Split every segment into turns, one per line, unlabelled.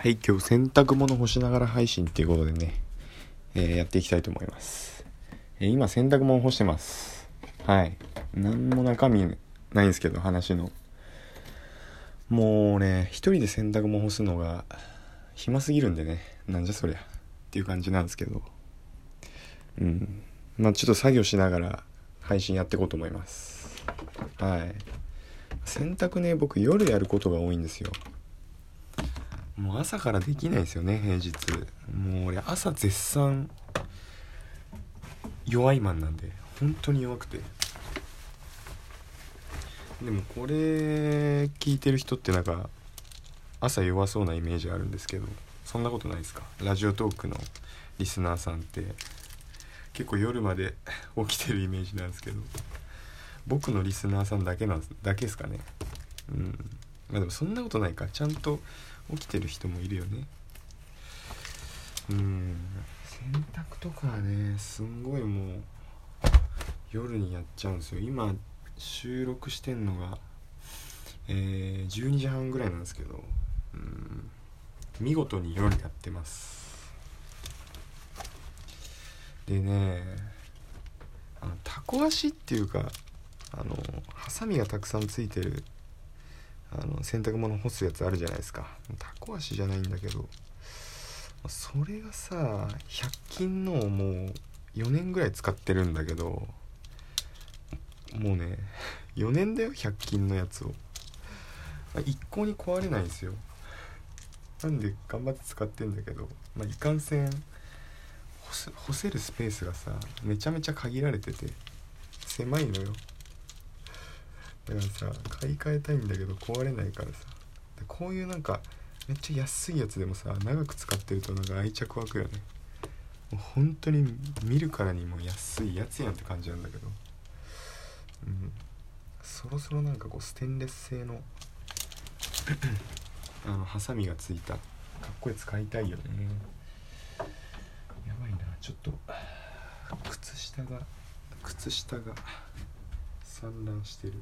はい今日洗濯物干しながら配信っていうことでね、えー、やっていきたいと思います、えー、今洗濯物干してます。はい。何も中身ないんですけど話の。もうね一人で洗濯物干すのが暇すぎるんでね。なんじゃそりゃ。っていう感じなんですけど。うん。まあちょっと作業しながら配信やっていこうと思います。はい。洗濯ね僕夜やることが多いんですよ。もう朝からできないですよね平日。もう俺朝絶賛弱いマンなんで本当に弱くて。でもこれ聞いてる人ってなんか朝弱そうなイメージあるんですけどそんなことないですか？ラジオトークのリスナーさんって結構夜まで 起きてるイメージなんですけど僕のリスナーさんだけなんだけですかね。うん。まあでもそんなことないか。ちゃんと起きてる人もいるよね。うん。洗濯とかはねすんごいもう夜にやっちゃうんですよ。今収録してんのがえー、12時半ぐらいなんですけどうん。見事に夜やってます。でねあのタコ足っていうかあのハサミがたくさんついてるあの洗濯物干すやつあるじゃないですか。タコ足じゃないんだけど。それがさ100均のもう4年ぐらい使ってるんだけどもうね4年だよ100均のやつを。一向に壊れないんですよ。なんで頑張って使ってんだけど、まあ、いかんせん干せるスペースがさめちゃめちゃ限られてて狭いのよ。だからさ買い替えたいんだけど壊れないからさ。こういうなんかめっちゃ安いやつでもさ長く使ってるとなんか愛着湧くよね。もう本当に見るからにも安いやつやんって感じなんだけど。うん。そろそろなんかこうステンレス製の あのハサミがついた。かっこいい使いたいよね。やばいな。ちょっと靴下が靴下が散乱してる。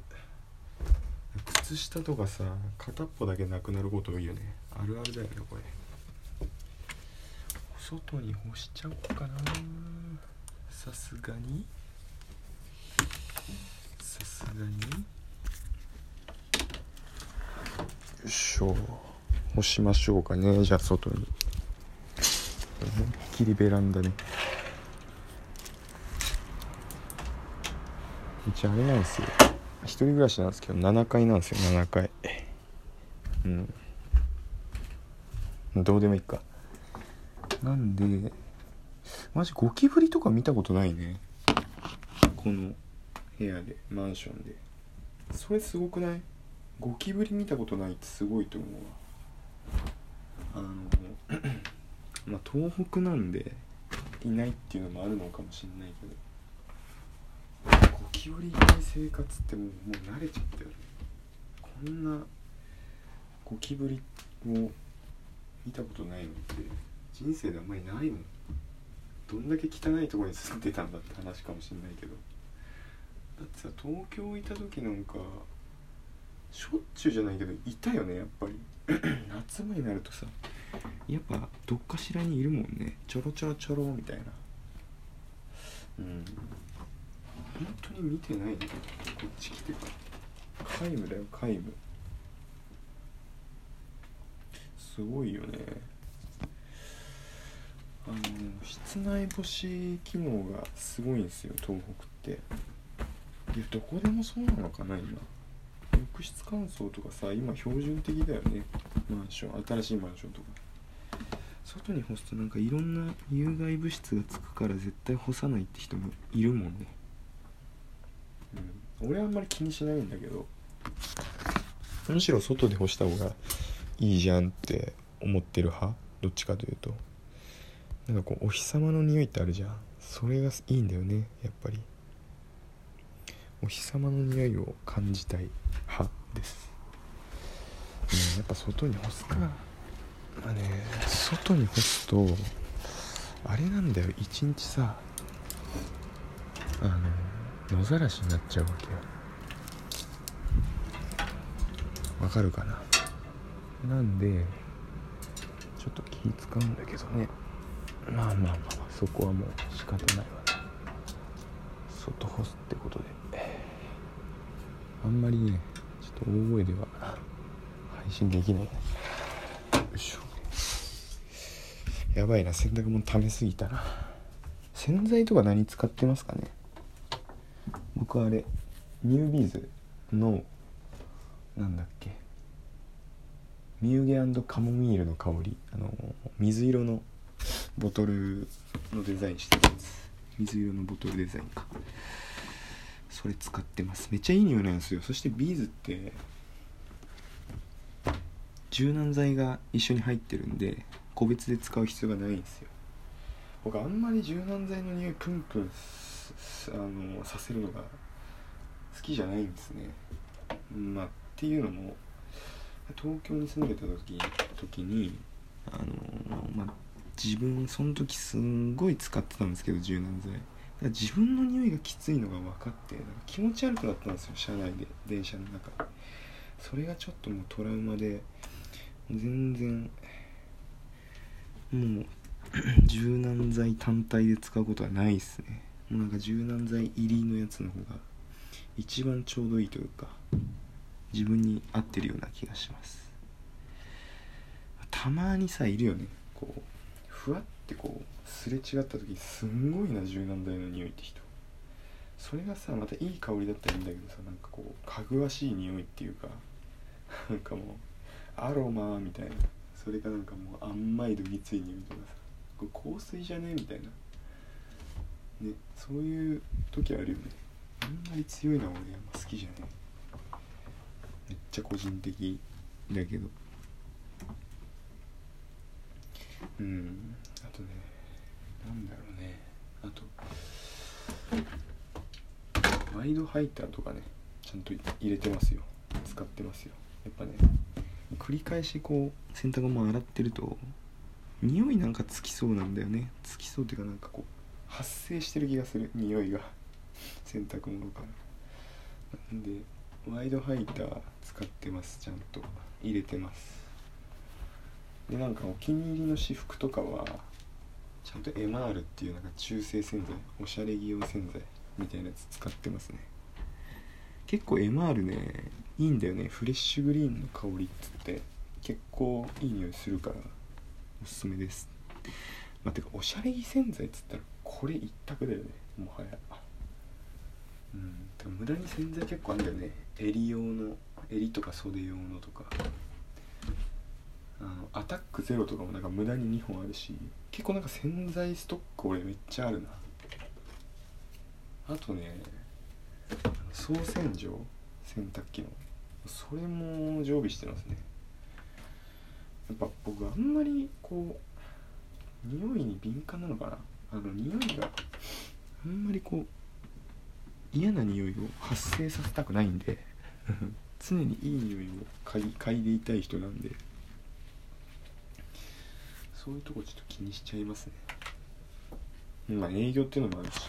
靴下とかさ片っぽだけなくなること多いよね。あるあるだよねこれ。外に干しちゃおうかな。さすがに。さすがに。よいしょ。干しましょうかねじゃあ外に。思いっきりベランダねうちあれなんですよ。一人暮らしなんですけど7階なんですよ7階。うん。どうでもいいか。なんでマジゴキブリとか見たことないね。この部屋でマンションで。それすごくない？ゴキブリ見たことないってすごいと思うわ。あの まあ東北なんでいないっていうのもあるのかもしんないけど。キブリいない生活ってもうもう慣れちゃったよねこんなゴキブリを見たことないのって人生であんまりないもん。どんだけ汚いとこに住んでたんだって話かもしんないけど。だってさ東京いた時なんかしょっちゅうじゃないけどいたよねやっぱり。夏場になるとさやっぱどっかしらにいるもんね。ちょろちょろちょろみたいな。うん。本当に見てないんだこっち来てから。皆無だよ皆無すごいよね。あの室内干し機能がすごいんですよ東北って。いやどこでもそうなのかな今。浴室乾燥とかさ今標準的だよね。マンション新しいマンションとか。外に干すとなんかいろんな有害物質がつくから絶対干さないって人もいるもんね、俺はあんまり気にしないんだけど。むしろ外で干した方がいいじゃんって思ってる派？どっちかというと。なんかこうお日様の匂いってあるじゃん。それがいいんだよねやっぱり。お日様の匂いを感じたい派です、うん、やっぱ外に干すか。まあね外に干すとあれなんだよ一日さ。あの野ざらしになっちゃうわけよ。わかるかな？なんでちょっと気使うんだけどね。まあまあまあそこはもう仕方ないわね外干すってことで。あんまりねちょっと大声では配信できない。よいしょ。やばいな洗濯物溜めすぎたな。洗剤とか何使ってますかね？僕あれニュービーズのなんだっけ。ミューゲカモミールの香り。あの水色のボトルのデザインしてるやつ水色のボトルデザインか。それ使ってます。めっちゃいい匂いなんですよ。そしてビーズって柔軟剤が一緒に入ってるんで個別で使う必要がないんですよ。僕あんまり柔軟剤の匂いプンプンあのさせるのが好きじゃないんですね。まあっていうのも東京に住んでた時時にあのまあ自分その時すんごい使ってたんですけど柔軟剤。自分の匂いがきついのが分かってか気持ち悪くなったんですよ車内で電車の中。それがちょっともうトラウマで全然もう 柔軟剤単体で使うことはないっすね。もうなんか柔軟剤入りのやつの方が一番ちょうどいいというか自分に合ってるような気がします。たまにさいるよね。こうふわってこうすれ違った時すんごいな柔軟剤の匂いって人。それがさまたいい香りだったらいいんだけどさなんかこうかぐわしい匂いっていうか なんかもうアロマみたいな。それかなんかもう甘いどぎつい匂いとかさこれ香水じゃねみたいな。ねそういう時あるよね。あんまり強いのは俺あんま好きじゃない。めっちゃ個人的だけど。うんあとねなんだろうね。あとワイドハイターとかねちゃんと入れてますよ。使ってますよ。やっぱね繰り返しこう洗濯物洗ってると匂いなんかつきそうなんだよね。つきそうっていうかなんかこう発生してる気がする。匂いが。洗濯物から。なんでワイドハイター使ってます。ちゃんと入れてます。でなんかお気に入りの私服とかはちゃんとエマールっていうなんか中性洗剤おしゃれ着用洗剤みたいなやつ使ってますね。結構エマールねいいんだよね。フレッシュグリーンの香りっつって。結構いい匂いするからおすすめです。まあ、てかおしゃれ着洗剤っつったらこれ一択だよねもはや。うんてか無駄に洗剤結構あるんだよね。襟用の襟とか袖用のとか。あのアタックゼロとかもなんか無駄に2本あるし結構なんか洗剤ストック俺めっちゃあるな。あとね総洗浄洗濯機の。それも常備してますね。やっぱ僕あんまりこう匂いに敏感なのかな。あの匂いがあんまりこう嫌な匂いを発生させたくないんで常にいい匂いを嗅い嗅いでいたい人なんでそういうとこちょっと気にしちゃいますね。まあ営業っていうのもあるし。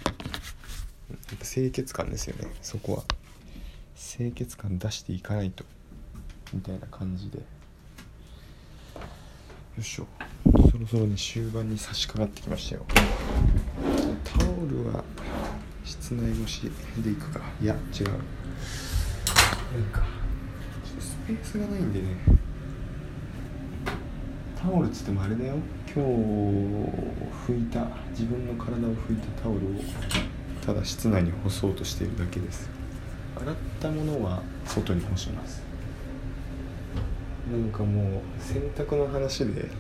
清潔感ですよね。そこは。清潔感出していかないと。みたいな感じで。よいしょ。そろそろね終盤に差し掛かってきましたよ。タオルは室内干しでいくか？いや違う。なんか。ちょっとスペースがないんでね。タオルっつってもあれだよ。今日拭いた自分の体を拭いたタオルをただ室内に干そうとしているだけです。洗ったものは外に干します。なんかもう洗濯の話で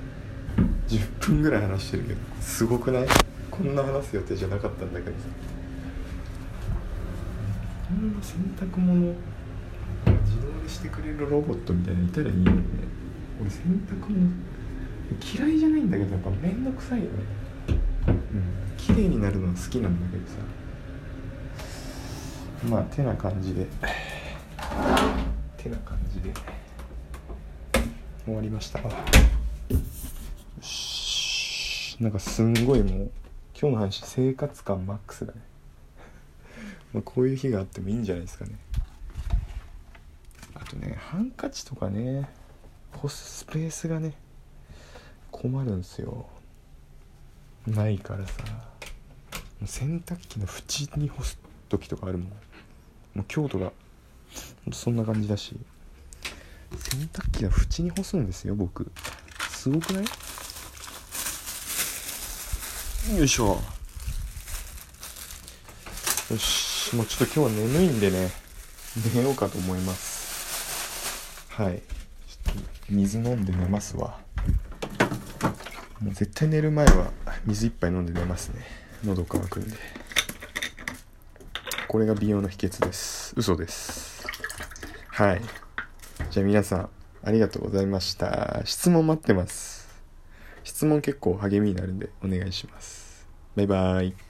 10分ぐらい話してるけどすごくない？こんな話す予定じゃなかったんだけどさ。こんな洗濯物自動でしてくれるロボットみたいないたらいいよね。俺洗濯物嫌いじゃないんだけどやっぱ面倒くさいよね。うん。綺麗になるのは好きなんだけどさ。まあてな感じで。てな感じで。終わりましたなんかすんごいもう今日の話生活感マックスだね。まこういう日があってもいいんじゃないですかね。あとねハンカチとかね干すスペースがね困るんすよ。ないからさ。洗濯機の縁に干す時とかあるもん。もう今日とかそんな感じだし。洗濯機の縁に干すんですよ僕。すごくない？よいしょ。よしもうちょっと今日は眠いんでね。寝ようかと思います。はい。ちょっと水飲んで寝ますわ。もう絶対寝る前は水一杯飲んで寝ますね。喉乾くんで。これが美容の秘訣です。嘘です。はい。じゃあ皆さんありがとうございました。質問待ってます。質問結構励みになるんでお願いします。バイバイ。